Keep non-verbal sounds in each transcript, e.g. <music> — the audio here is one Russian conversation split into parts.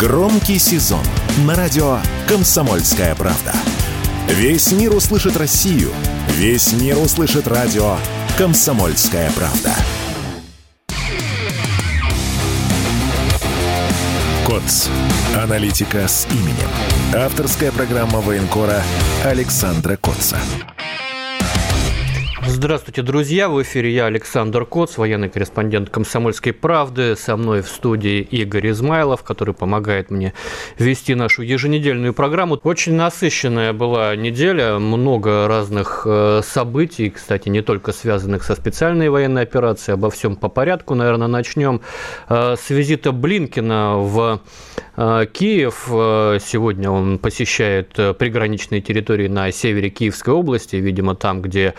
Громкий сезон на радио «Комсомольская правда». Весь мир услышит Россию. Весь мир услышит радио «Комсомольская правда». КОЦ. Аналитика с именем. Авторская программа военкора Александра Котца. Здравствуйте, друзья! В эфире я, Александр Коц, военный корреспондент «Комсомольской правды». Со мной в студии Игорь Измайлов, который помогает мне вести нашу еженедельную программу. Очень насыщенная была неделя, много разных э, событий, кстати, не только связанных со специальной военной операцией, обо всем по порядку, наверное, начнем э, с визита Блинкина в э, Киев. Сегодня он посещает приграничные территории на севере Киевской области, видимо, там, где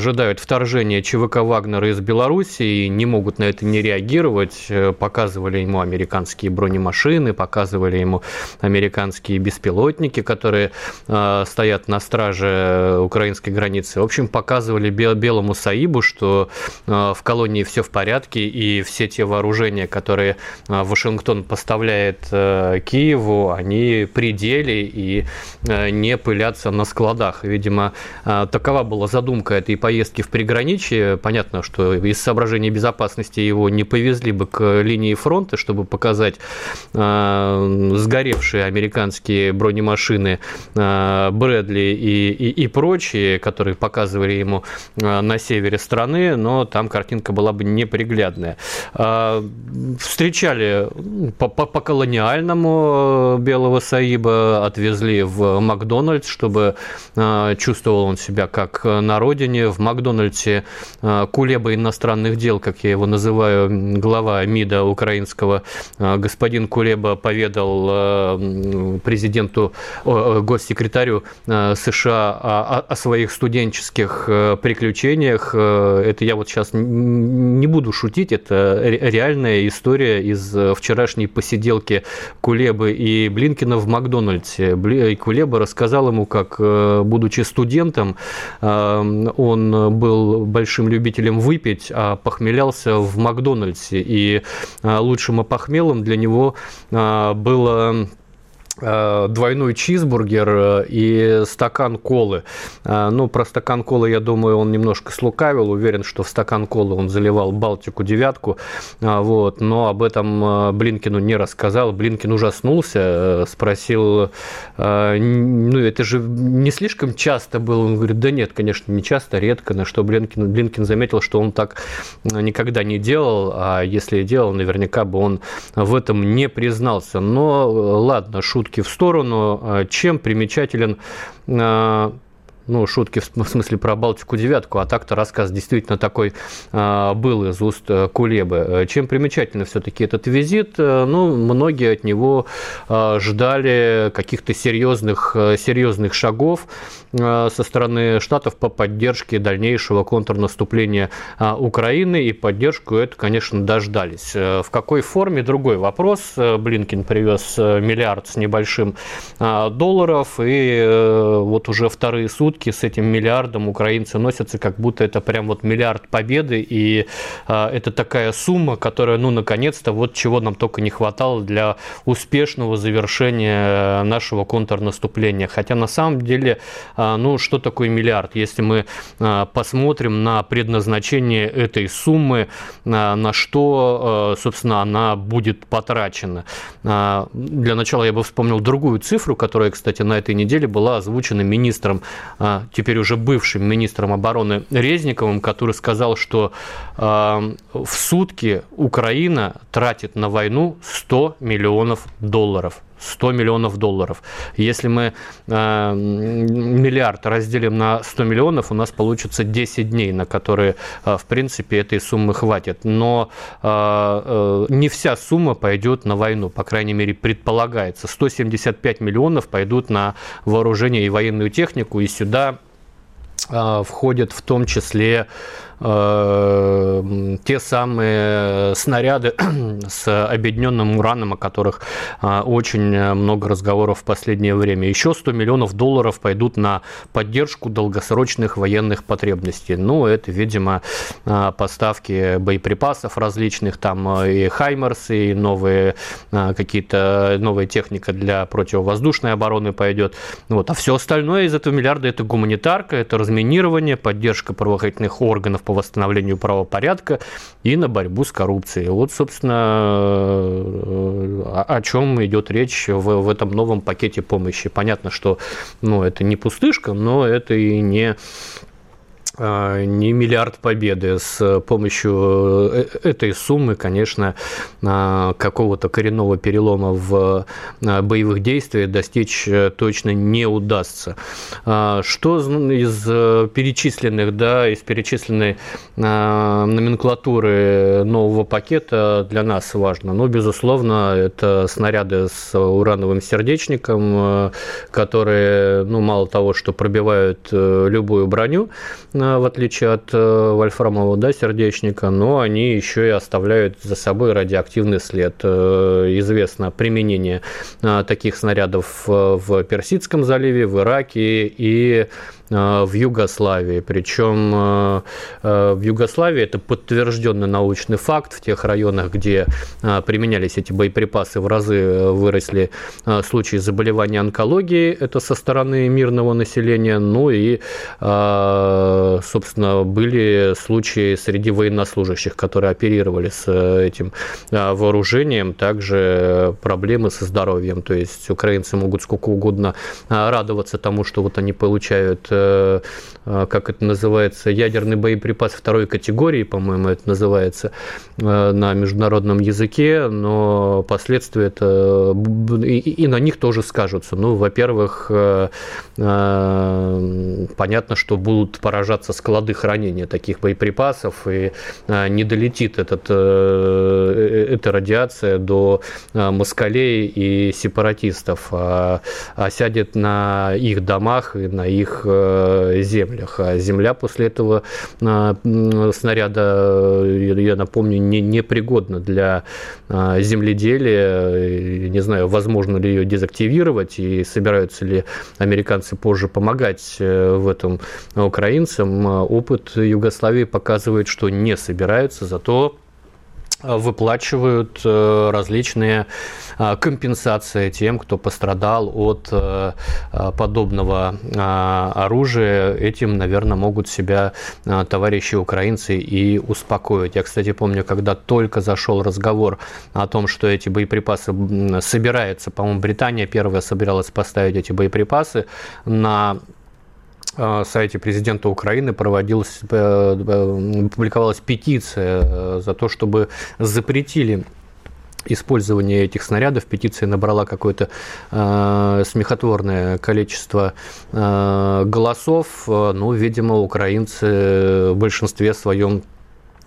ожидают вторжения ЧВК Вагнера из Беларуси и не могут на это не реагировать. Э, показывали ему американские бронемашины, показывали ему американские беспилотники, которые э, стоят на страже украинской границы. В общем, показывали Белому Саибу, что э, в колонии все в порядке, и все те вооружения, которые Вашингтон поставляет Киеву, они пределе и не пылятся на складах. Видимо, такова была задумка этой поездки поездки в приграничье. Понятно, что из соображений безопасности его не повезли бы к линии фронта, чтобы показать э, сгоревшие американские бронемашины э, Брэдли и, и, и прочие, которые показывали ему э, на севере страны, но там картинка была бы неприглядная. Э, встречали по, по, колониальному Белого Саиба, отвезли в Макдональдс, чтобы э, чувствовал он себя как на родине, в Макдональдсе э, Кулеба иностранных дел, как я его называю, глава МИДа украинского, э, господин Кулеба поведал э, президенту, госсекретарю США о, своих студенческих приключениях. Это я вот сейчас не буду шутить, это реальная история из вчерашней посиделки Кулебы и Блинкина в Макдональдсе. Кулеба рассказал ему, как, будучи студентом, он был большим любителем выпить, а похмелялся в Макдональдсе. И а, лучшим опохмелом для него а, было Э, двойной чизбургер э, и стакан колы. Э, ну, про стакан колы, я думаю, он немножко слукавил. Уверен, что в стакан колы он заливал Балтику девятку. Вот. Но об этом Блинкину не рассказал. Блинкин ужаснулся, спросил, ну, это же не слишком часто было? Он говорит, да нет, конечно, не часто, редко. На что Блинкин, Блинкин заметил, что он так никогда не делал, а если и делал, наверняка бы он в этом не признался. Но ладно, шутка шутки в сторону. А чем примечателен а, ну, шутки в смысле про Балтику девятку, а так-то рассказ действительно такой а, был из уст э, Кулебы. Чем примечательно все-таки этот визит? Э, ну, многие от него а, ждали каких-то серьезных, э, серьезных шагов со стороны Штатов по поддержке дальнейшего контрнаступления а, Украины, и поддержку это, конечно, дождались. В какой форме? Другой вопрос. Блинкин привез миллиард с небольшим долларов, и вот уже вторые сутки сутки с этим миллиардом украинцы носятся, как будто это прям вот миллиард победы, и э, это такая сумма, которая, ну, наконец-то, вот чего нам только не хватало для успешного завершения нашего контрнаступления. Хотя на самом деле, э, ну, что такое миллиард? Если мы э, посмотрим на предназначение этой суммы, э, на что, э, собственно, она будет потрачена. Э, для начала я бы вспомнил другую цифру, которая, кстати, на этой неделе была озвучена министром теперь уже бывшим министром обороны Резниковым, который сказал, что а, в сутки Украина тратит на войну 100 миллионов долларов. 100 миллионов долларов. Если мы э, миллиард разделим на 100 миллионов, у нас получится 10 дней, на которые, э, в принципе, этой суммы хватит. Но э, э, не вся сумма пойдет на войну, по крайней мере, предполагается. 175 миллионов пойдут на вооружение и военную технику, и сюда э, входят в том числе те самые снаряды <clears throat> с объединенным ураном, о которых очень много разговоров в последнее время. Еще 100 миллионов долларов пойдут на поддержку долгосрочных военных потребностей. Ну, это, видимо, поставки боеприпасов различных, там и Хаймерс, и новые какие-то новая техника для противовоздушной обороны пойдет. Вот. А все остальное из этого миллиарда – это гуманитарка, это разминирование, поддержка правоохранительных органов по восстановлению правопорядка и на борьбу с коррупцией. Вот, собственно, о, о чем идет речь в, в этом новом пакете помощи. Понятно, что ну, это не пустышка, но это и не не миллиард победы. С помощью э, этой суммы, конечно, а, какого-то коренного перелома в а, боевых действиях достичь э, точно не удастся. Что из э, перечисленных, да, из перечисленной номенклатуры нового пакета для нас важно? Ну, безусловно, это снаряды с урановым сердечником, которые, ну, мало того, что пробивают любую броню, в отличие от э, вольфрамового да, сердечника, но они еще и оставляют за собой радиоактивный след. Э, известно применение э, таких снарядов в Персидском заливе, в Ираке и в Югославии. Причем э, э, в Югославии это подтвержденный научный факт. В тех районах, где применялись эти боеприпасы, в разы выросли случаи заболевания онкологии. Это со стороны мирного населения. Ну и, собственно, были случаи среди военнослужащих, которые оперировали с этим вооружением. Также проблемы со здоровьем. То есть украинцы могут сколько угодно радоваться тому, что вот они получают Э, как это называется, ядерный боеприпас второй категории, по-моему, это называется э, на международном языке, но последствия это и, и на них тоже скажутся. Ну, во-первых, э, понятно, что будут поражаться склады хранения таких боеприпасов, и не долетит этот, эта радиация до москалей и сепаратистов, а, а сядет на их домах и на их Э, землях. А земля после этого э, снаряда, я напомню, не, непригодна для э, земледелия. Не знаю, возможно ли ее дезактивировать и собираются ли американцы позже помогать в этом украинцам. Опыт Югославии показывает, что не собираются, зато выплачивают э, различные э, компенсации тем, кто пострадал от э, подобного оружия. Этим, наверное, могут себя товарищи украинцы и успокоить. Я, кстати, помню, когда только зашел разговор о том, что эти боеприпасы собираются, по-моему, Британия первая собиралась поставить эти боеприпасы на Э, сайте президента Украины проводилась, э, э, публиковалась петиция за то, чтобы запретили использование этих снарядов. Петиция набрала какое-то э, смехотворное количество э, голосов. Ну, видимо, украинцы в большинстве своем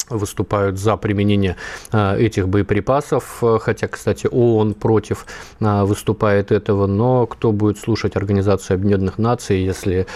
выступают за применение а, этих боеприпасов, хотя, кстати, ООН против а, выступает этого, но кто будет слушать Организацию Объединенных Наций, если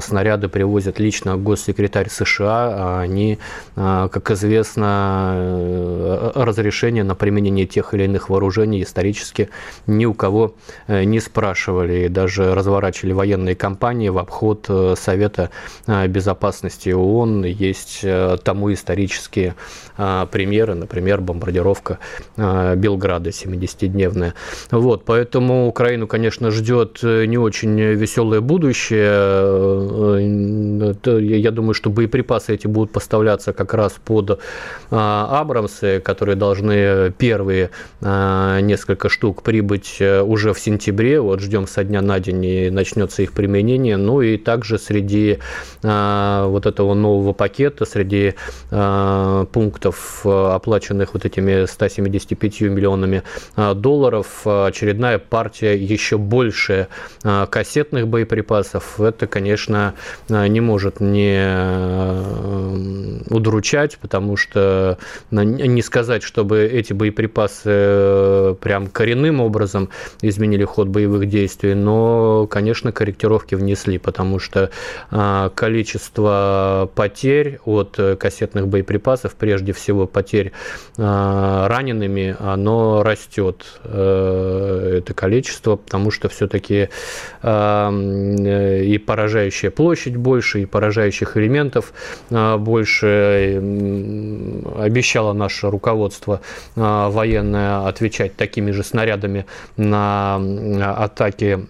снаряды привозят лично госсекретарь США, а они, как известно, э, разрешение на применение тех или иных вооружений исторически ни у кого э, не спрашивали, и даже разворачивали военные кампании в обход э, Совета Безопасности ООН, есть тому исторически классические а, примеры, например, бомбардировка а, Белграда 70-дневная. Вот, поэтому Украину, конечно, ждет э, не очень веселое будущее. Э, я думаю, что боеприпасы эти будут поставляться как раз под а, Абрамсы, которые должны первые несколько штук прибыть э, уже в сентябре. Вот ждем со дня на день и начнется их применение. Ну и также среди вот этого нового пакета, среди пунктов, оплаченных вот этими 175 миллионами долларов, очередная партия еще больше кассетных боеприпасов. Это, конечно, не может не удручать, потому что не сказать, чтобы эти боеприпасы прям коренным образом изменили ход боевых действий, но, конечно, корректировки внесли, потому что количество потерь от кассетных боеприпасов, прежде всего потерь а, ранеными, оно растет, э, это количество, потому что все-таки а, и поражающая площадь больше, и поражающих элементов больше. Обещало наше руководство военное отвечать такими же снарядами на атаки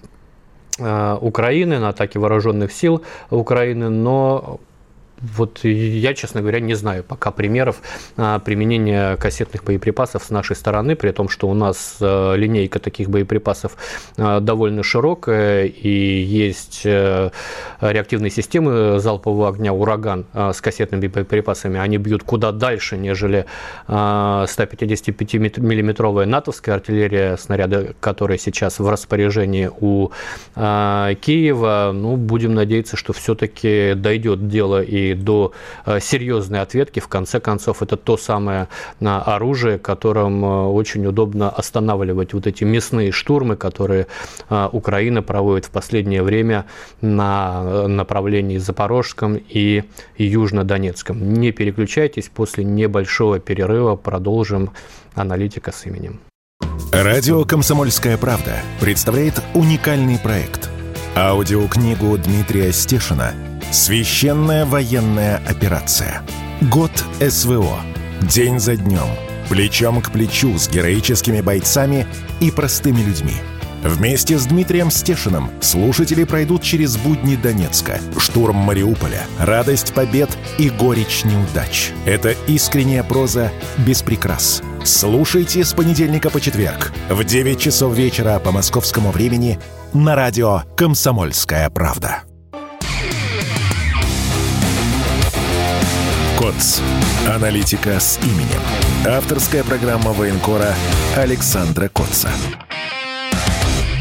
Украины, на атаки вооруженных сил Украины, но вот я, честно говоря, не знаю пока примеров а, применения кассетных боеприпасов с нашей стороны, при том, что у нас а, линейка таких боеприпасов а, довольно широкая, и есть э, реактивные системы залпового огня «Ураган» с кассетными боеприпасами. Они бьют куда дальше, нежели 155-миллиметровая натовская артиллерия, снаряды которые сейчас в распоряжении у Киева. Ну, будем надеяться, что все-таки дойдет дело и до э, серьезной ответки. В конце концов, это то самое э, оружие, которым э, очень удобно останавливать вот эти мясные штурмы, которые Украина проводит в последнее время на направлении Запорожском и Южно-Донецком. Не переключайтесь, после небольшого перерыва продолжим аналитика с именем. Радио «Комсомольская правда» представляет уникальный проект. Аудиокнигу Дмитрия Стешина Священная военная операция. Год СВО. День за днем. Плечом к плечу с героическими бойцами и простыми людьми. Вместе с Дмитрием Стешиным слушатели пройдут через будни Донецка, штурм Мариуполя, радость побед и горечь неудач. Это искренняя проза без прикрас. Слушайте с понедельника по четверг в 9 часов вечера по московскому времени на радио «Комсомольская правда». КОЦ. Аналитика с именем. Авторская программа военкора Александра Котца.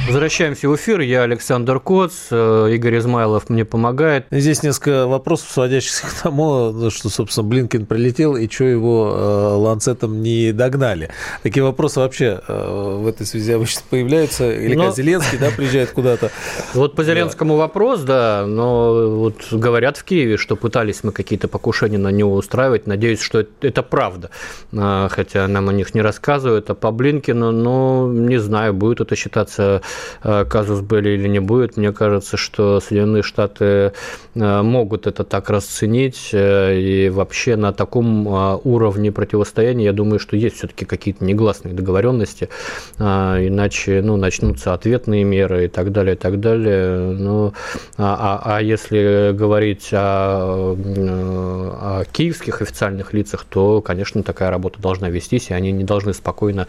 Возвращаемся в эфир. Я Александр Коц, э, Игорь Измайлов мне помогает. Здесь несколько вопросов, сводящихся к тому, что, собственно, Блинкин прилетел и что его э, ланцетом не догнали. Такие вопросы вообще э, в этой связи обычно появляются. Или но... Зеленский да, приезжает куда-то. Вот по Зеленскому да. вопрос, да, но вот говорят в Киеве, что пытались мы какие-то покушения на него устраивать. Надеюсь, что это правда. А, хотя нам о них не рассказывают. А по Блинкину, ну, не знаю, будет это считаться казус были или не будет. Мне кажется, что Соединенные Штаты э, могут это так расценить. Э, и вообще на таком уровне противостояния, я думаю, что есть все-таки какие-то негласные договоренности. Иначе ну, начнутся ответные меры и так далее, и так далее. Ну, а, а, а если говорить о, о киевских официальных лицах, то, конечно, такая работа должна вестись, и они не должны спокойно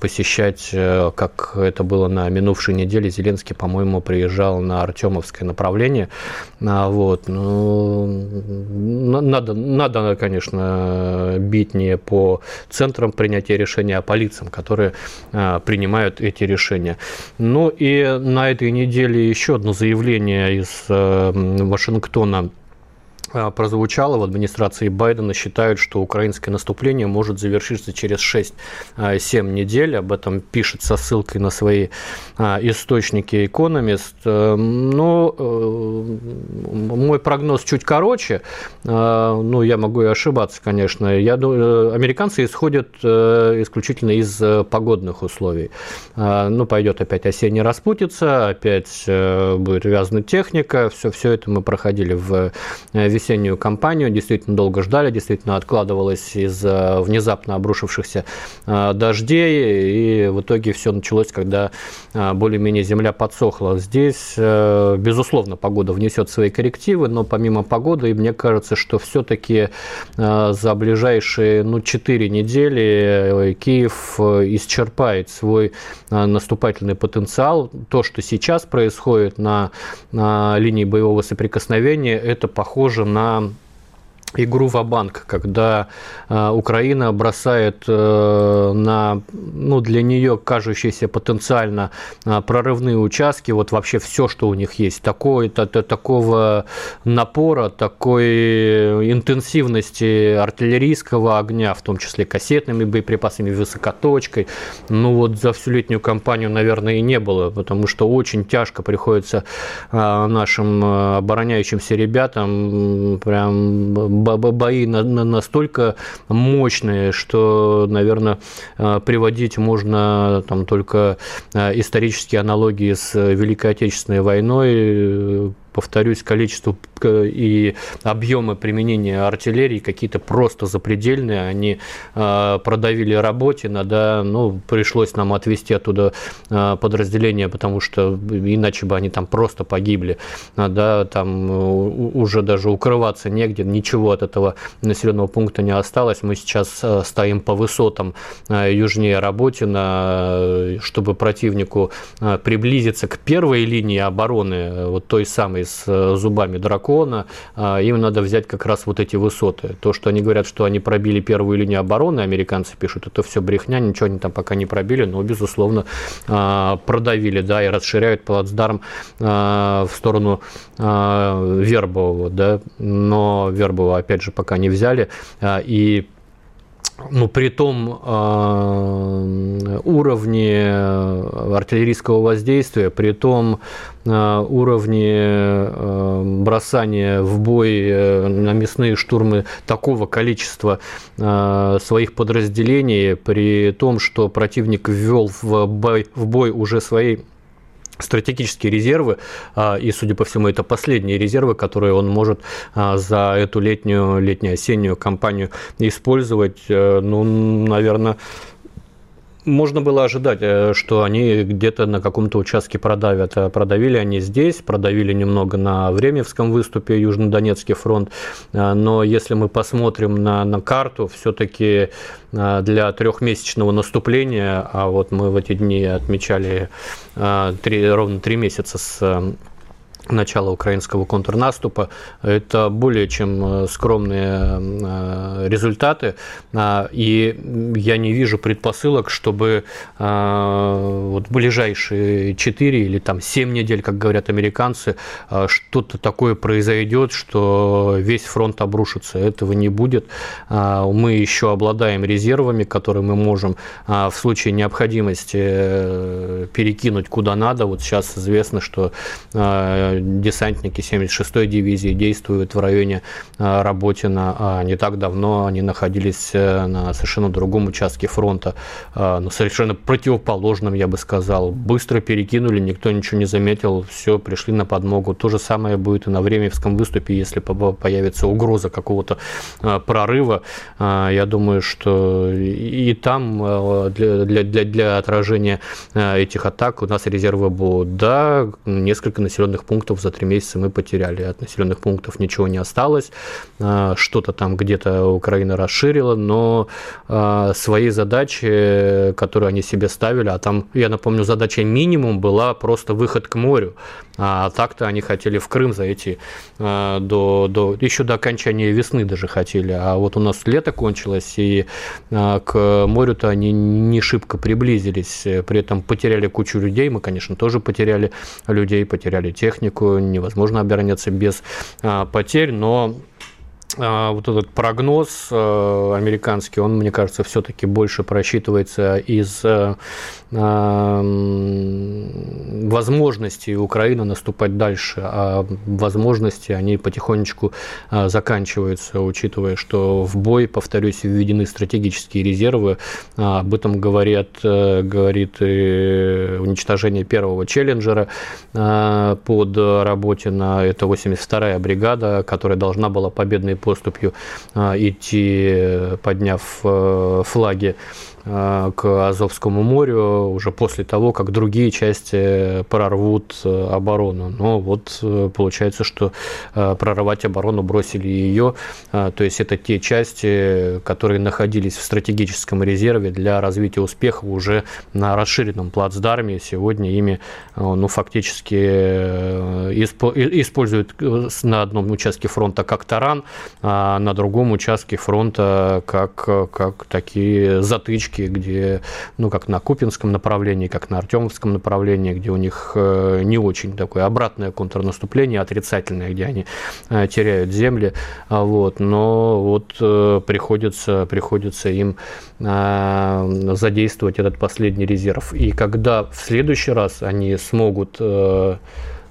посещать, как это было на минувшей неделе Зеленский, по-моему, приезжал на Артемовское направление. А, вот. Ну, надо, надо, конечно, бить не по центрам принятия решения, а по лицам, которые а, принимают эти решения. Ну и на этой неделе еще одно заявление из э, Вашингтона прозвучало в администрации Байдена, считают, что украинское наступление может завершиться через 6-7 а, недель. Об этом пишет со ссылкой на свои а, источники Economist. Э, но э, мой прогноз чуть короче. Ну, я могу и ошибаться, конечно. Я думаю, американцы исходят э, исключительно из погодных условий. Ну, пойдет опять осенняя распутица, опять будет вязана техника. Все, все это мы проходили в весеннюю кампанию. Действительно долго ждали, действительно откладывалось из-за внезапно обрушившихся а, дождей. И в итоге все началось, когда а, более-менее земля подсохла. Здесь, э, безусловно, погода внесет свои коррективы, но помимо погоды, мне кажется, что все-таки за ближайшие ну, 4 недели э, Киев э, исчерпает свой наступательный потенциал. То, что сейчас происходит на, на линии боевого соприкосновения, это похоже на игру в банк когда э, Украина бросает э, на, ну, для нее кажущиеся потенциально э, прорывные участки, вот вообще все, что у них есть, такой, то, то, такого напора, такой интенсивности артиллерийского огня, в том числе кассетными боеприпасами, высокоточкой, ну вот за всю летнюю кампанию, наверное, и не было, потому что очень тяжко приходится нашим обороняющимся ребятам прям бои настолько мощные, что, наверное, э, приводить можно там только э, исторические аналогии с Великой Отечественной войной, повторюсь, количество и объемы применения артиллерии какие-то просто запредельные. Они э, продавили Работина, да, ну, пришлось нам отвести оттуда э, подразделения, потому что иначе бы они там просто погибли, да, там уже даже укрываться негде, ничего от этого населенного пункта не осталось. Мы сейчас э, стоим по высотам южнее Работина, чтобы противнику приблизиться к первой линии обороны, вот той самой с э, зубами дракона, а, им надо взять как раз вот эти высоты. То, что они говорят, что они пробили первую линию обороны, американцы пишут, это все брехня, ничего они там пока не пробили, но, безусловно, а, продавили, да, и расширяют плацдарм а, в сторону Вербового, да, но Вербова, опять же, пока не взяли, и ну, при том э, уровне артиллерийского воздействия, при том э, уровне э, бросания в бой э, на мясные штурмы такого количества э, своих подразделений, при том, что противник ввел в бой, в бой уже свои стратегические резервы, а, и, судя по всему, это последние резервы, которые он может а, за эту летнюю, летнюю-осеннюю кампанию использовать. Э, ну, наверное, можно было ожидать, э, что они где-то на каком-то участке продавят. Э, продавили они здесь, продавили немного на Времевском выступе, Южнодонецкий фронт. Э, но если мы посмотрим на, на карту, все-таки для трехмесячного наступления, а вот мы в эти дни отмечали три, ровно три месяца с начала украинского контрнаступа. Это более чем э, скромные э, результаты, а, и я не вижу предпосылок, чтобы э, вот ближайшие 4 или там 7 недель, как говорят американцы, что-то такое произойдет, что весь фронт обрушится. Этого не будет. А, мы еще обладаем резервами, которые мы можем а, в случае необходимости перекинуть куда надо. Вот сейчас известно, что десантники 76-й дивизии действуют в районе э, Работина. А не так давно они находились э, на совершенно другом участке фронта, э, на совершенно противоположном, я бы сказал. Быстро перекинули, никто ничего не заметил, все, пришли на подмогу. То же самое будет и на Времевском выступе, если появится угроза какого-то прорыва. Я думаю, что и там для, для, для, для отражения этих атак у нас резервы будут. Да, несколько населенных пунктов пунктов за три месяца мы потеряли. От населенных пунктов ничего не осталось. А, что-то там где-то Украина расширила, но а, свои задачи, которые они себе ставили, а там, я напомню, задача минимум была просто выход к морю. А так-то они хотели в Крым зайти а, до, до, еще до окончания весны даже хотели. А вот у нас лето кончилось, и к морю-то они не шибко приблизились. При этом потеряли кучу людей. Мы, конечно, тоже потеряли людей, потеряли технику невозможно обороняться без а, потерь, но вот этот прогноз э, американский, он, мне кажется, все-таки больше просчитывается из э, возможности Украины наступать дальше, а возможности, они потихонечку а, заканчиваются, учитывая, что в бой, повторюсь, введены стратегические резервы. А, об этом говорят, э, говорит и уничтожение первого челленджера а, под работе на это 82-я бригада, которая должна была победной поступью идти, подняв э, флаги к Азовскому морю уже после того, как другие части прорвут оборону. Но вот получается, что прорывать оборону бросили ее. То есть это те части, которые находились в стратегическом резерве для развития успеха уже на расширенном плацдарме. Сегодня ими ну, фактически используют на одном участке фронта как таран, а на другом участке фронта как, как такие затычки, где, ну, как на Купинском направлении, как на Артемовском направлении, где у них э, не очень такое обратное контрнаступление, отрицательное, где они э, теряют земли, а вот, но вот э, приходится, приходится им задействовать этот последний резерв. И когда в следующий раз они смогут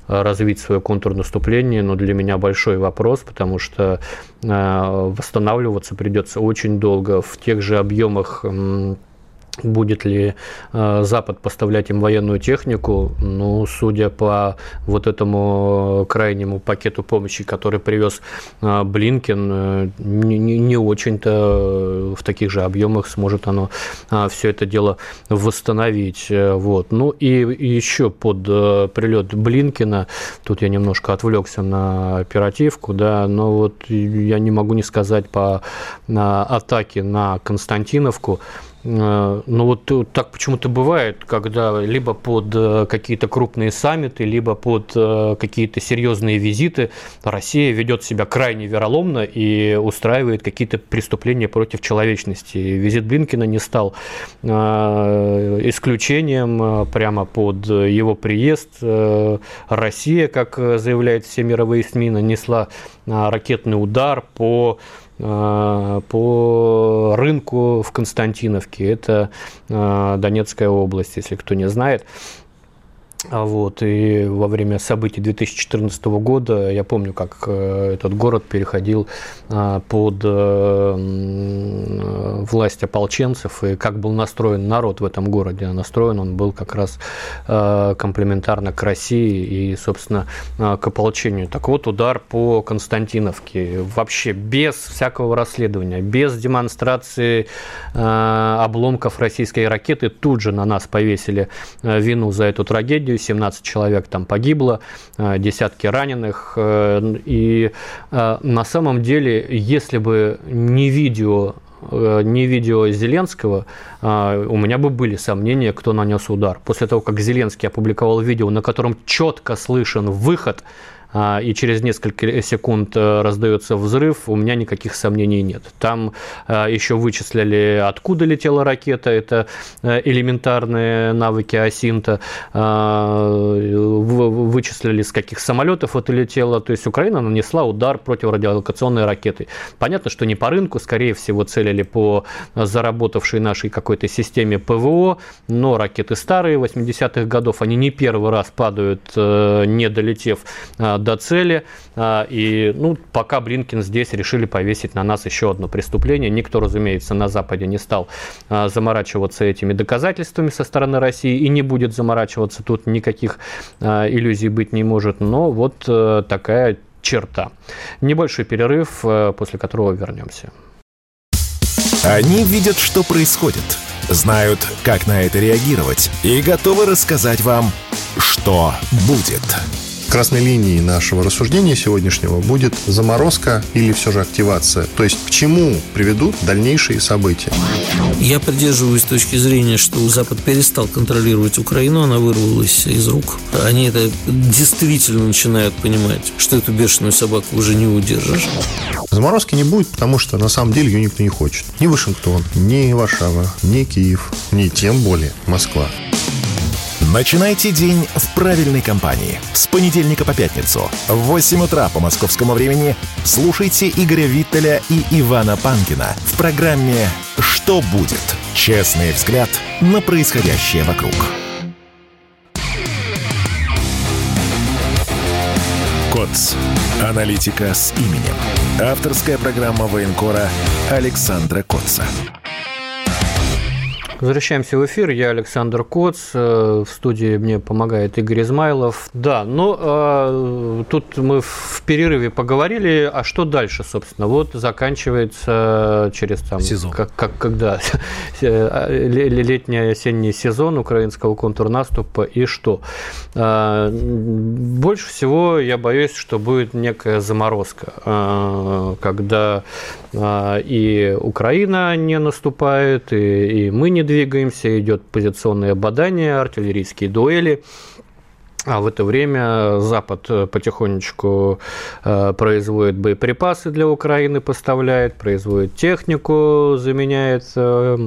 развить свое контрнаступление, но для меня большой вопрос, потому что э, восстанавливаться придется очень долго в тех же объемах Будет ли э, Запад поставлять им военную технику? Ну, судя по вот этому крайнему пакету помощи, который привез э, Блинкен, э, не очень-то в таких же объемах сможет оно все это дело восстановить. Вот. Ну и еще под прилет Блинкина, тут я немножко отвлекся на оперативку, да, но вот я не могу не сказать по атаке на Константиновку, Э, ну вот так почему-то бывает, когда либо под э, какие-то крупные саммиты, либо под э, какие-то серьезные визиты Россия ведет себя крайне вероломно и устраивает какие-то преступления против человечности. Визит Блинкина не стал исключением. Прямо под его приезд Россия, как заявляют все мировые СМИ, нанесла ракетный удар по Э, по рынку в Константиновке. Это э, Донецкая область, если кто не знает. А вот, и во время событий 2014 года я помню, как э, этот город переходил а, под э, власть ополченцев, и как был настроен народ в этом городе. Настроен он был как раз э, комплементарно к России и, собственно, к ополчению. Так вот, удар по Константиновке. Вообще без всякого расследования, без демонстрации обломков российской ракеты тут же на нас повесили вину за эту трагедию трагедию, 17 человек там погибло, э, десятки раненых. Э, и э, на самом деле, если бы не видео не видео Зеленского, у меня бы были сомнения, кто нанес удар. После того, как Зеленский опубликовал видео, на котором четко слышен выход и через несколько секунд э, раздается взрыв, у меня никаких сомнений нет. Там э, еще вычислили, откуда летела ракета, это э, элементарные навыки Асинта, а, вычислили, с каких самолетов это летело, то есть Украина нанесла удар противорадиолокационной ракетой. Понятно, что не по рынку, скорее всего, целили по заработавшей нашей какой-то системе ПВО, но ракеты старые, 80-х годов, они не первый раз падают, не долетев до цели. А, и ну, пока Блинкин здесь решили повесить на нас еще одно преступление. Никто, разумеется, на Западе не стал а, заморачиваться этими доказательствами со стороны России и не будет заморачиваться. Тут никаких а, иллюзий быть не может. Но вот э, такая черта. Небольшой перерыв, э, после которого вернемся. Они видят, что происходит, знают, как на это реагировать и готовы рассказать вам, что будет. Красной линией нашего рассуждения сегодняшнего будет заморозка или все же активация. То есть к чему приведут дальнейшие события. Я придерживаюсь точки зрения, что Запад перестал контролировать Украину, она вырвалась из рук. Они это действительно начинают понимать, что эту бешеную собаку уже не удержишь. Заморозки не будет, потому что на самом деле ее никто не хочет. Ни Вашингтон, ни Варшава, ни Киев, ни тем более Москва. Начинайте день в правильной компании. С понедельника по пятницу в 8 утра по московскому времени слушайте Игоря Виттеля и Ивана Панкина в программе «Что будет?» Честный взгляд на происходящее вокруг. КОЦ. Аналитика с именем. Авторская программа военкора Александра Котца. Возвращаемся в эфир. Я Александр Коц. Э, в студии мне помогает Игорь Измайлов. Да, ну, э, тут мы в перерыве поговорили, а что дальше, собственно? Вот заканчивается через там... Сезон. Как, как, когда? <laughs> Летний осенний сезон украинского контрнаступа. И что? Э, больше всего я боюсь, что будет некая заморозка, э, когда э, и Украина не наступает, и, и мы не двигаемся, идет позиционное бадание, артиллерийские дуэли. А в это время Запад потихонечку э, производит боеприпасы для Украины, поставляет, производит технику, заменяет Э,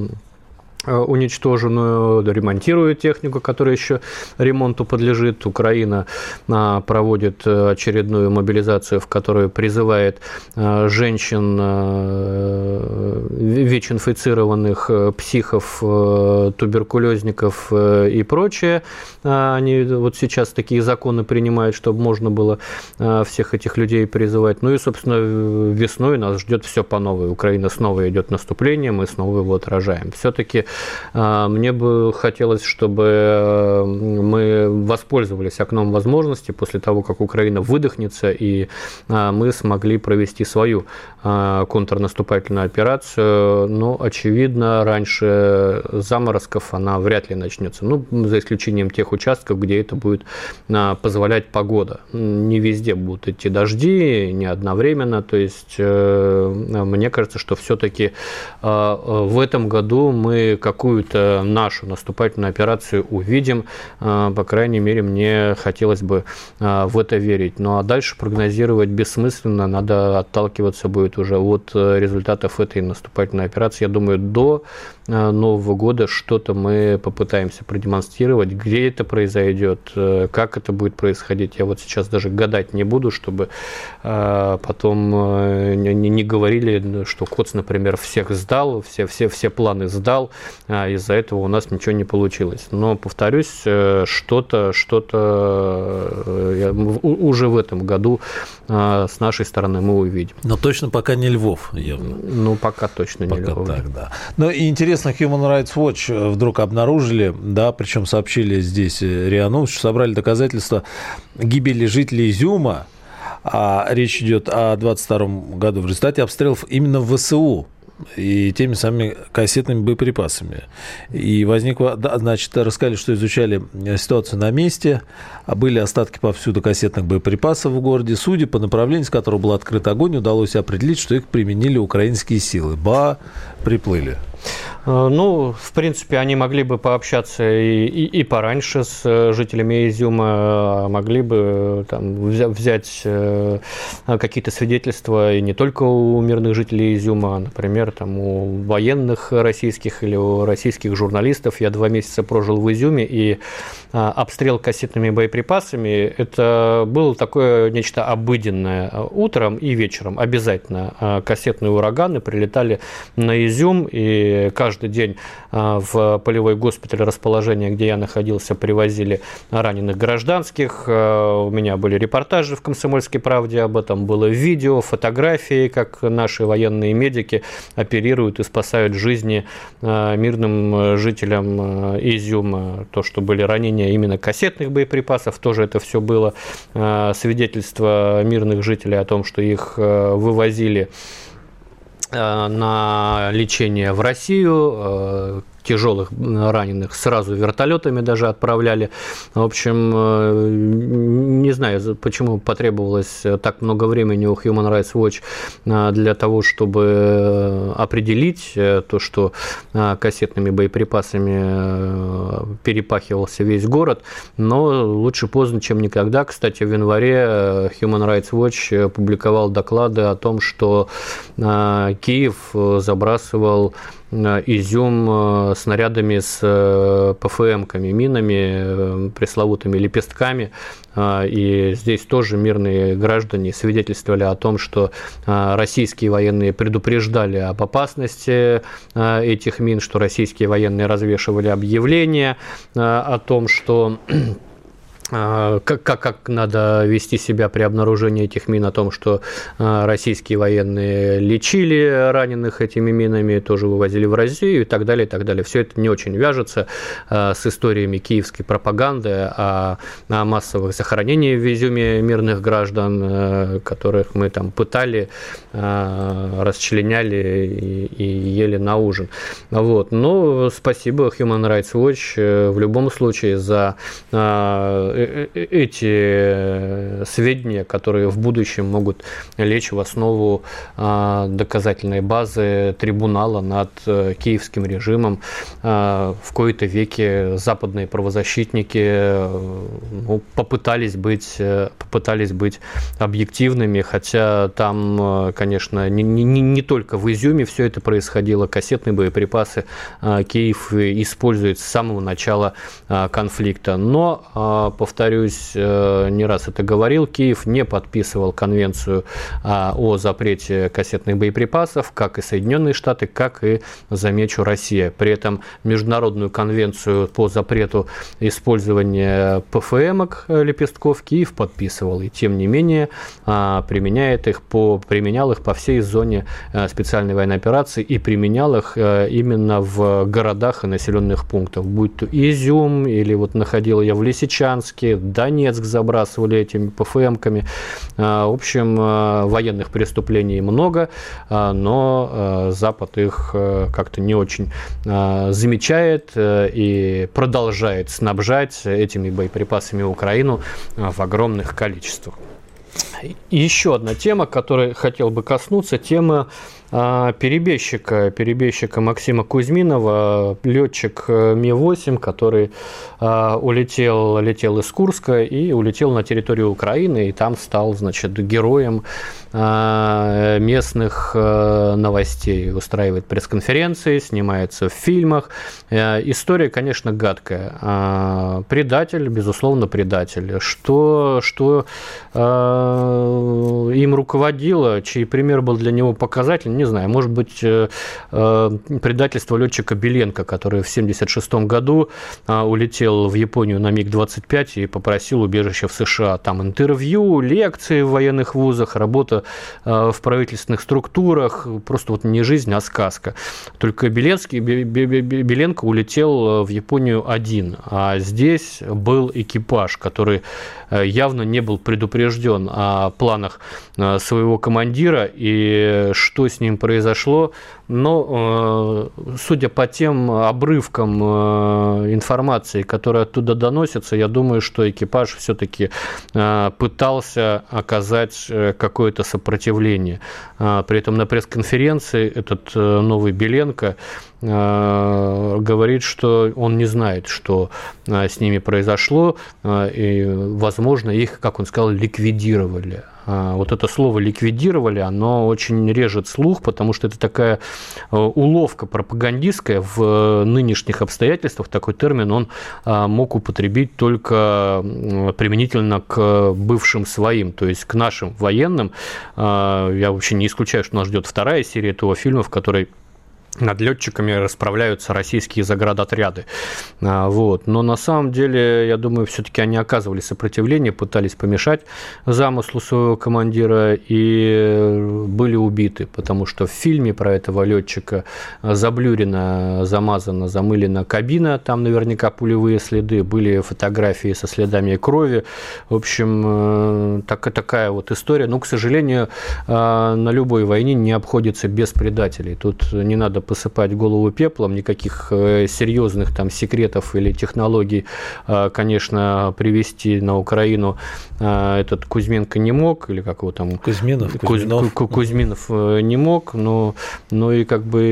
уничтоженную, ремонтирует технику, которая еще ремонту подлежит. Украина а, проводит э, очередную мобилизацию, в которой призывает э, женщин ВИЧ-инфицированных, психов, туберкулезников и прочее. Они вот сейчас такие законы принимают, чтобы можно было всех этих людей призывать. Ну и, собственно, весной нас ждет все по новой. Украина снова идет наступление, мы снова его отражаем. Все-таки а, мне бы хотелось, чтобы э, мы воспользовались окном возможностей после того, как Украина выдохнется, и а, мы смогли провести свою а, контрнаступательную операцию. Но, очевидно, раньше заморозков она вряд ли начнется. Ну, за исключением тех участков, где это будет позволять погода. Не везде будут идти дожди, не одновременно. То есть, э, мне кажется, что все-таки в этом году мы какую-то нашу наступательную операцию увидим. А, по крайней мере, мне хотелось бы а, в это верить. Ну а дальше прогнозировать бессмысленно, надо отталкиваться будет уже от э, результатов этой наступательной операции. Я думаю, до э, Нового года что-то мы попытаемся продемонстрировать, где это произойдет, э, как это будет происходить. Я вот сейчас даже гадать не буду, чтобы потом не говорили, что Коц, например, всех сдал, все, все, все планы сдал, а из-за этого у нас ничего не получилось. Но, повторюсь, э, что-то что-то э, уже в этом году э, с нашей стороны мы увидим. Но точно пока не Львов, явно. Ну, пока точно пока не Львов. Так, да. Но и интересно, Human Rights Watch вдруг обнаружили, да, причем сообщили здесь РИА Новости, что собрали доказательства гибели жителей Изюма, а речь идет о 22 году в результате обстрелов именно в ВСУ и теми самыми кассетными боеприпасами. И возникло, значит, рассказали, что изучали ситуацию на месте, а были остатки повсюду кассетных боеприпасов в городе. Судя по направлению, с которого был открыт огонь, удалось определить, что их применили украинские силы. Ба, приплыли. Э, ну, в принципе, они могли бы пообщаться и, и, и пораньше с э, жителями Изюма, а могли бы там, взять э, какие-то свидетельства и не только у мирных жителей Изюма, а, например, там, у военных российских или у российских журналистов. Я два месяца прожил в Изюме, и обстрел кассетными боеприпасами – это было такое нечто обыденное. Утром и вечером обязательно кассетные ураганы прилетали на Изюм, и каждый день а, в полевой госпиталь расположения, где я находился, привозили раненых гражданских. А, у меня были репортажи в «Комсомольской правде» об этом, было видео, фотографии, как наши военные медики оперируют и спасают жизни а, мирным жителям Изюма. То, что были ранения именно кассетных боеприпасов, тоже это все было свидетельство мирных жителей о том, что их вывозили Э, на лечение в Россию, э, тяжелых раненых сразу вертолетами даже отправляли. В общем, э, не знаю, почему потребовалось так много времени у Human Rights Watch э, для того, чтобы определить э, то, что кассетными боеприпасами перепахивался весь город, но лучше поздно, чем никогда. Кстати, в январе Human Rights Watch публиковал доклады о том, что Киев забрасывал изюм э, снарядами с э, ПФМ-ками, минами, э, пресловутыми лепестками. И здесь тоже мирные граждане свидетельствовали о том, что российские военные предупреждали об опасности этих мин, что российские военные развешивали объявления о том, что как, как, как надо вести себя при обнаружении этих мин, о том, что российские военные лечили раненых этими минами, тоже вывозили в Россию и так далее, и так далее. Все это не очень вяжется с историями киевской пропаганды о, о массовых захоронениях в Изюме мирных граждан, которых мы там пытали, расчленяли и, и ели на ужин. Вот. Но спасибо Human Rights Watch э, в любом случае за эти сведения, которые в будущем могут лечь в основу а, доказательной базы трибунала над э, киевским режимом. А, в кои-то веке западные правозащитники ну, попытались, быть, попытались быть объективными, хотя там, конечно, не, не, не только в Изюме все это происходило, кассетные боеприпасы Киев использует с самого начала конфликта. Но повторюсь, э, не раз это говорил, Киев не подписывал конвенцию а, о запрете кассетных боеприпасов, как и Соединенные Штаты, как и, замечу, Россия. При этом международную конвенцию по запрету использования ПФМок э, лепестков Киев подписывал, и тем не менее а, применяет их по, применял их по всей зоне э, специальной военной операции и применял их именно в городах и населенных пунктах, будь то Изюм или вот находил я в Лисичанске, Луганске, Донецк забрасывали этими ПФМками. А, в общем, а, военных преступлений много, а, но Запад их как-то не очень замечает и продолжает снабжать этими боеприпасами Украину в огромных количествах. еще одна тема, которой хотел бы коснуться, тема перебежчика, перебежчика Максима Кузьминова, летчик э, Ми-8, который а, улетел, летел из Курска и улетел на территорию Украины, и там стал, значит, героем а, местных э, новостей, устраивает пресс-конференции, снимается в фильмах. Э, история, конечно, гадкая. Предатель, безусловно, предатель. Что, что им руководило, чей пример был для него показательный, не знаю, может быть, э, э, предательство летчика Беленко, который в 1976 году а, улетел в Японию на МиГ-25 и попросил убежище в США. Там интервью, лекции в военных вузах, работа э, в правительственных структурах, просто вот не жизнь, а сказка. Только Беленский, Беленко улетел в Японию один, а здесь был экипаж, который явно не был предупрежден о планах своего командира и что с ним произошло, но э, судя по тем обрывкам э, информации, которые оттуда доносятся, я думаю, что экипаж все-таки э, пытался оказать какое-то сопротивление. При этом на пресс-конференции этот новый Беленко говорит, что он не знает, что с ними произошло, и, возможно, их, как он сказал, ликвидировали. Вот это слово ликвидировали, оно очень режет слух, потому что это такая уловка пропагандистская в нынешних обстоятельствах. Такой термин он а, мог употребить только применительно к бывшим своим, то есть к нашим военным. Я вообще не исключаю, что нас ждет вторая серия этого фильма, в которой над летчиками расправляются российские заградотряды. А, вот. Но на самом деле, я думаю, все-таки они оказывали сопротивление, пытались помешать замыслу своего командира и были убиты, потому что в фильме про этого летчика заблюрена, замазана, замылена кабина, там наверняка пулевые следы, были фотографии со следами крови. В общем, э, так, такая вот история. Но, к сожалению, э, на любой войне не обходится без предателей. Тут не надо посыпать голову пеплом, никаких э, серьезных там секретов или технологий, э, конечно, привести на Украину э, этот Кузьменко не мог, или как его там... Кузьминов, Кузьминов. Кузьминов не мог, но, но и как бы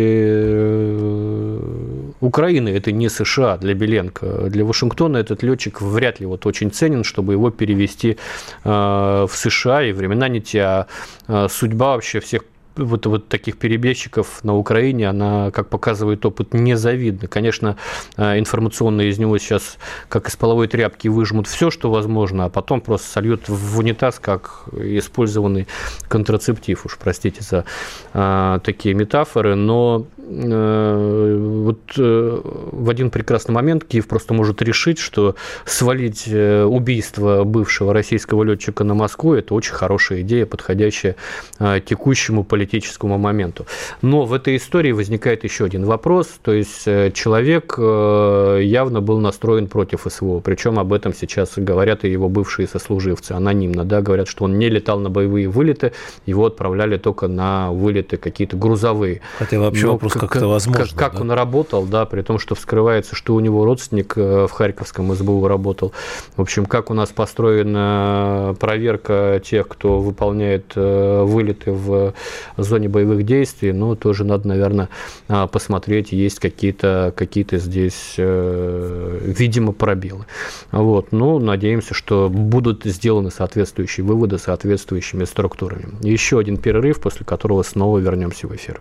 Украина это не США для Беленко. Для Вашингтона этот летчик вряд ли вот очень ценен, чтобы его перевести в США, и времена не те, а судьба вообще всех вот, вот таких перебежчиков на Украине, она, как показывает опыт, незавидна. Конечно, э, информационно из него сейчас, как из половой тряпки, выжмут все, что возможно, а потом просто сольют в унитаз, как использованный контрацептив. Уж простите за а, такие метафоры, но вот в один прекрасный момент Киев просто может решить, что свалить убийство бывшего российского летчика на Москву – это очень хорошая идея, подходящая текущему политическому моменту. Но в этой истории возникает еще один вопрос, то есть человек явно был настроен против СВО, причем об этом сейчас говорят и его бывшие сослуживцы анонимно, да, говорят, что он не летал на боевые вылеты, его отправляли только на вылеты какие-то грузовые. Хотя вообще Но вопрос, как, как это возможно. Как, как да? он работал, да, при том, что вскрывается, что у него родственник э, в Харьковском СБУ работал. В общем, как у нас построена проверка тех, кто выполняет э, вылеты в зоне боевых действий, ну, тоже надо, наверное, а, посмотреть, есть какие-то какие здесь, э, видимо, пробелы. Вот. Ну, надеемся, что будут сделаны соответствующие выводы соответствующими структурами. Еще один перерыв, после которого снова вернемся в эфир.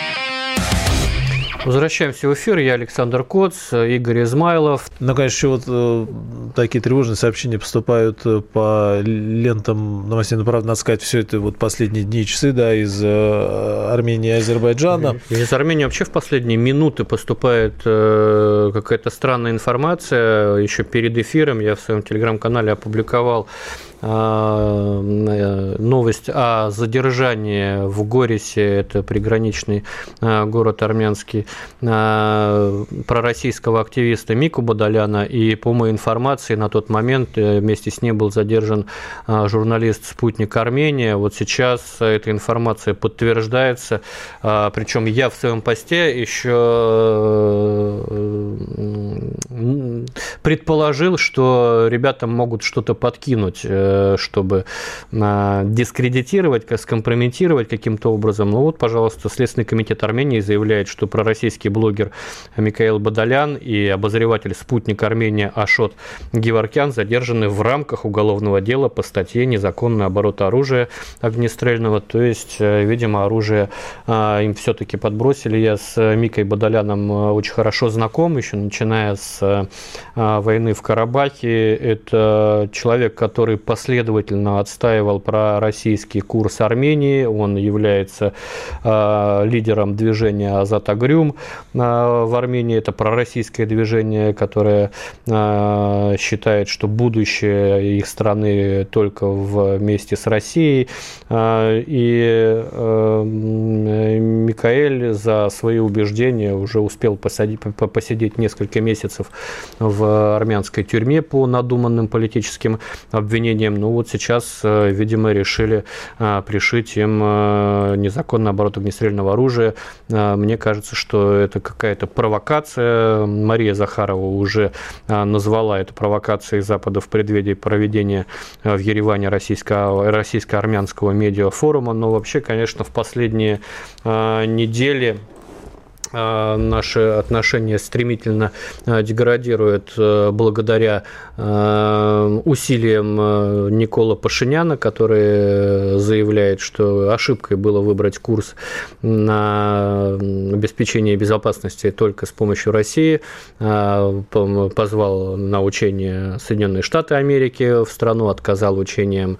Возвращаемся в эфир. Я Александр Коц, Игорь Измайлов. Ну, конечно, еще вот э, такие тревожные сообщения поступают э, по лентам новостей. Ну, правда, надо сказать, все это вот последние дни и часы, да, из э, Армении и Азербайджана. Из Армении вообще в последние минуты поступает э, какая-то странная информация. Еще перед эфиром я в своем телеграм-канале опубликовал новость о задержании в Горисе, это приграничный а, город армянский, а, пророссийского активиста Мику Бадаляна, и по моей информации на тот момент э, вместе с ним был задержан журналист «Спутник Армения». Вот сейчас эта информация подтверждается, причем я в своем посте еще э, предположил, что ребятам могут что-то подкинуть Э, чтобы а, дискредитировать, скомпрометировать каким-то образом. Ну вот, пожалуйста, Следственный комитет Армении заявляет, что пророссийский блогер Михаил Бадалян и обозреватель «Спутник Армения» Ашот Геворкян задержаны в рамках уголовного дела по статье «Незаконный оборот оружия огнестрельного». То есть, э, видимо, оружие а, им все-таки подбросили. Я с Микой Бадаляном э, очень хорошо знаком, еще начиная с войны в Карабахе. Это человек, который по последовательно отстаивал про российский курс Армении. Он является э, лидером движения Азатагрюм э, в Армении. Это пророссийское движение, которое э, считает, что будущее их страны только вместе с Россией. Э, и э, Микаэль за свои убеждения уже успел посадить, посидеть несколько месяцев в армянской тюрьме по надуманным политическим обвинениям населением. Ну вот сейчас, э, видимо, решили э, пришить им э, незаконный оборот огнестрельного оружия. Мне кажется, что это какая-то провокация. Мария Захарова уже назвала это провокацией Запада в преддверии проведения в Ереване российско- российско-армянского медиафорума. Но вообще, конечно, в последние недели наши отношения стремительно а, деградируют а, благодаря усилиям Никола Пашиняна, который заявляет, что ошибкой было выбрать курс на обеспечение безопасности только с помощью России, позвал на учение Соединенные Штаты Америки в страну, отказал учениям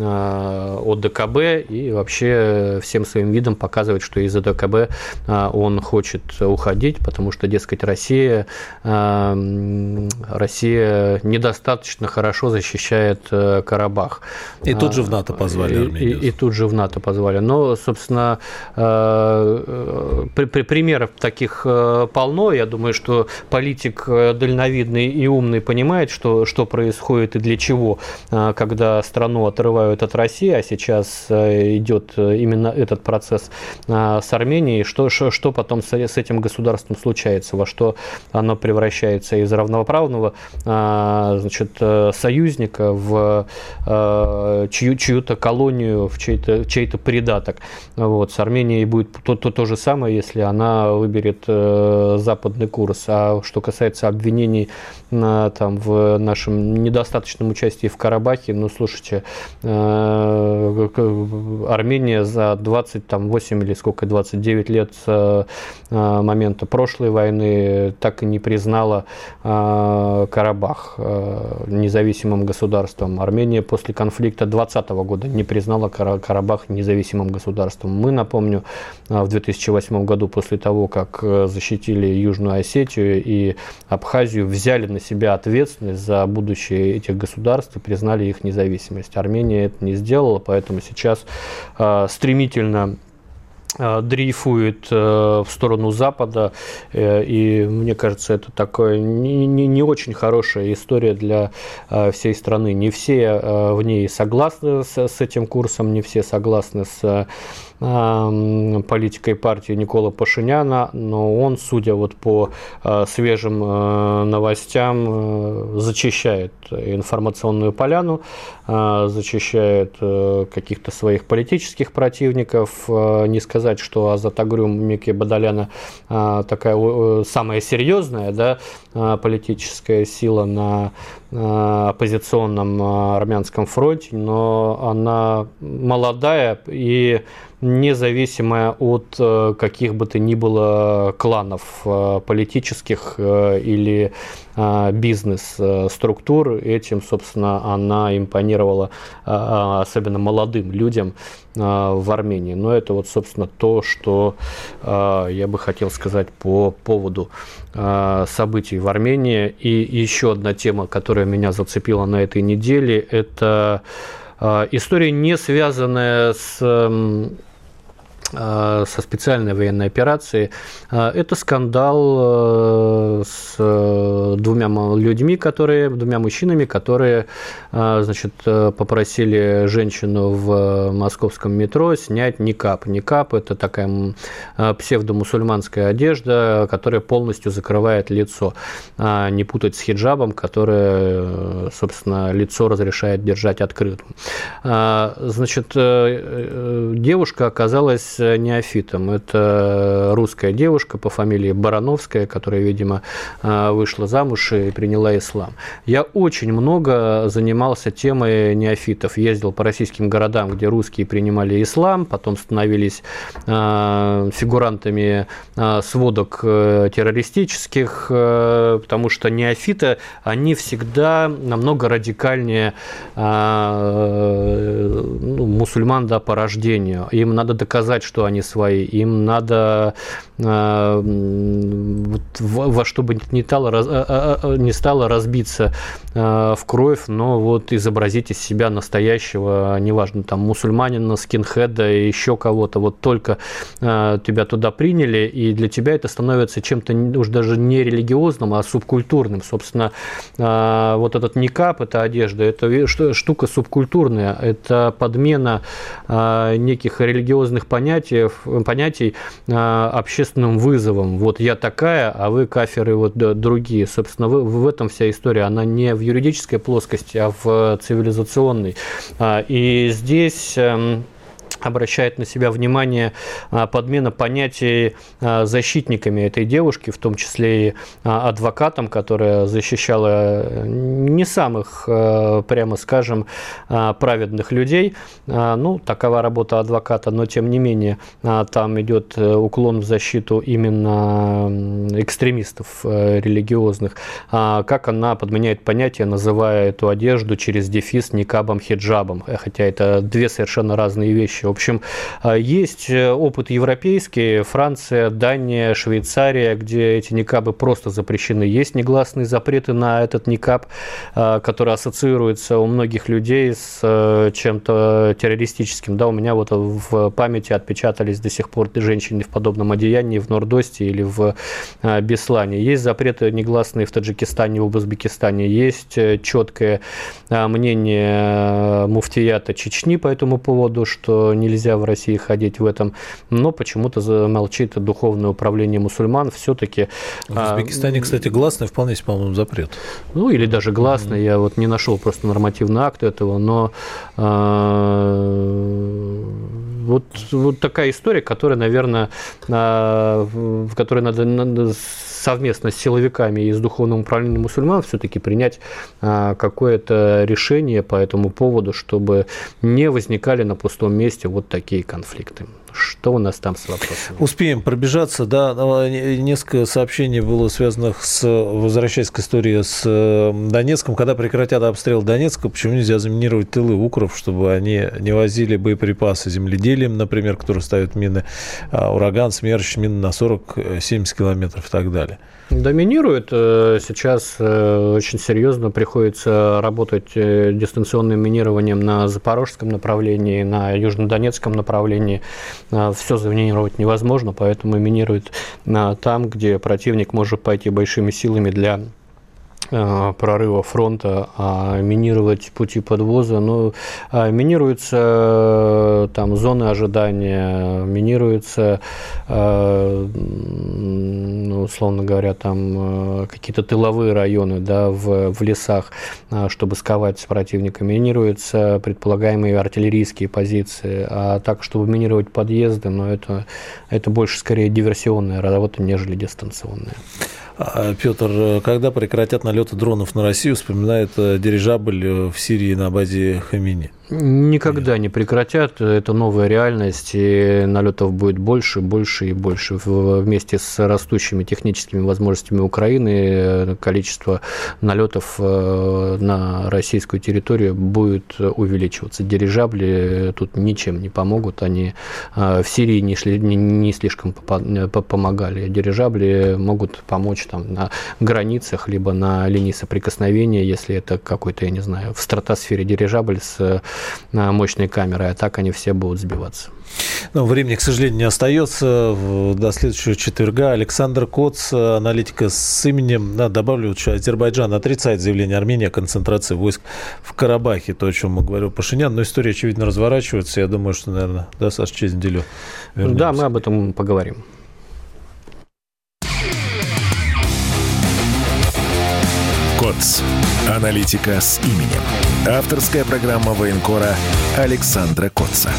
от ДКБ и вообще всем своим видом показывает, что из-за ДКБ он хочет уходить, потому что, дескать, Россия, Россия недостаточно хорошо защищает э, Карабах. И тут же в НАТО позвали И, и, и тут же в НАТО позвали. Но, собственно, э, при, при, примеров таких э, полно. Я думаю, что политик дальновидный и умный понимает, что, что происходит и для чего, когда страну отрывают скрывают от России, а сейчас идет именно этот процесс с Арменией, что, что, что потом с, этим государством случается, во что оно превращается из равноправного значит, союзника в чью, чью-то колонию, в чей-то чей придаток. Вот. С Арменией будет то, то, то же самое, если она выберет западный курс. А что касается обвинений там, в нашем недостаточном участии в Карабахе, ну, слушайте, э, Армения за 28 или сколько, 29 лет с э, момента прошлой войны так и не признала э, Карабах независимым государством. Армения после конфликта 2020 года не признала Карабах независимым государством. Мы, напомню, в 2008 году после того, как защитили Южную Осетию и Абхазию, взяли на себя ответственность за будущее этих государств и признали их независимость. Армения это не сделала, поэтому сейчас э, стремительно а, дрейфует э, в сторону Запада, э, и мне кажется, это такая не, не, не очень хорошая история для э, всей страны. Не все в ней согласны с, с этим курсом, не все согласны с политикой партии Никола Пашиняна, но он, судя вот по свежим новостям, зачищает информационную поляну, зачищает каких-то своих политических противников, не сказать что Азат Агрюм Мики Бадаляна такая самая серьезная да, политическая сила на оппозиционном армянском фронте, но она молодая и независимая от э, каких бы то ни было кланов э, политических э, или бизнес-структур. Этим, собственно, она импонировала особенно молодым людям в Армении. Но это вот, собственно, то, что я бы хотел сказать по поводу событий в Армении. И еще одна тема, которая меня зацепила на этой неделе, это история, не связанная с Э, со специальной военной операцией. Э, это скандал э, с двумя людьми, которые, двумя мужчинами, которые значит, попросили женщину в московском метро снять никап. Никап – это такая псевдомусульманская одежда, которая полностью закрывает лицо. Не путать с хиджабом, которое, собственно, лицо разрешает держать открытым. Значит, девушка оказалась неофитом. Это русская девушка по фамилии Барановская, которая, видимо, э, вышла замуж и приняла ислам. Я очень много занимался темой неофитов. Ездил по российским городам, где русские принимали ислам, потом становились э, фигурантами э, сводок террористических, потому что неофиты, они всегда намного радикальнее ну, мусульман да, по рождению. Им надо доказать, что они свои, им надо э, во что бы ни стало, раз, э, э, не стало разбиться э, в кровь, но вот изобразить из себя настоящего, неважно, там, мусульманина, скинхеда, еще кого-то, вот только э, тебя туда приняли, и для тебя это становится чем-то уж даже не религиозным, а субкультурным. Собственно, э, вот этот никап, эта одежда, это штука субкультурная, это подмена э, неких религиозных понятий понятий, понятий а, общественным вызовом. Вот я такая, а вы каферы вот другие. Собственно, в, в этом вся история. Она не в юридической плоскости, а в цивилизационной. А, и здесь эм, обращает на себя внимание а, подмена понятий а, защитниками этой девушки, в том числе и а, адвокатом, которая защищала э, не самых, э, прямо скажем, праведных людей. Ну, такова работа адвоката, но тем не менее там идет э, уклон в защиту именно экстремистов религиозных. Как она подменяет понятие, называя эту одежду через дефис никабом, хиджабом, хотя это две совершенно разные вещи В общем, есть опыт европейский, Франция, Дания, Швейцария, где эти никабы просто запрещены. Есть негласные запреты на этот никаб, который ассоциируется у многих людей с чем-то террористическим. Да, у меня вот в памяти отпечатались до сих пор женщины в подобном одеянии в Нордосте или в Беслане. Есть запреты негласные в Таджикистане, в Узбекистане. Есть четкое мнение муфтията Чечни по этому поводу, что нельзя в России ходить в этом, но почему-то молчит духовное управление мусульман все-таки. В Узбекистане, кстати, гласный вполне по-моему, запрет. Ну, или даже гласный, mm-hmm. я вот не нашел просто нормативный акт этого, но вот, вот такая история, которая, наверное, в которой надо, надо совместно с силовиками и с духовным управлением мусульман все-таки принять а, какое-то решение по этому поводу, чтобы не возникали на пустом месте вот такие конфликты. Что у нас там с вопросом? Успеем пробежаться. Да, несколько сообщений было связанных с, возвращаясь к истории с э, Донецком, когда прекратят обстрел Донецка, почему нельзя заминировать тылы укров, чтобы они не возили боеприпасы земледелием, например, которые ставят мины, а, ураган, смерч, мины на 40-70 километров и так далее. Доминирует. Э, сейчас э, очень серьезно приходится работать э, дистанционным минированием на запорожском направлении, на южнодонецком направлении. Все заминировать невозможно, поэтому минируют там, где противник может пойти большими силами для прорыва фронта, а минировать пути подвоза. Ну, а минируются э, там зоны ожидания, минируются, э, ну, условно говоря, там какие-то тыловые районы да, в, в лесах, чтобы сковать противника. Минируются предполагаемые артиллерийские позиции. А так, чтобы минировать подъезды, но ну, это, это больше скорее диверсионная работа, нежели дистанционная. А, Петр, когда прекратят налеты дронов на Россию, вспоминает э, дирижабль э, в Сирии на базе Хамини? Никогда не прекратят. Это новая реальность, и налетов будет больше, больше и больше. Вместе с растущими техническими возможностями Украины э, количество налетов э, на российскую территорию будет увеличиваться. Дирижабли тут ничем не помогут. Они э, в Сирии не, шли, не слишком помогали. Дирижабли могут помочь там, на границах, либо на линии соприкосновения, если это какой-то, я не знаю, в стратосфере дирижабль с мощной камерой, а так они все будут сбиваться. Ну, времени, к сожалению, не остается. До следующего четверга Александр Коц, аналитика с именем, да, добавлю, что Азербайджан отрицает заявление Армении о концентрации войск в Карабахе, то, о чем мы говорил Пашинян. Но история, очевидно, разворачивается. Я думаю, что, наверное, да, Саша, через неделю вернемся. Да, мы об этом поговорим. КОЦ. Аналитика с именем. Авторская программа военкора Александра Котца.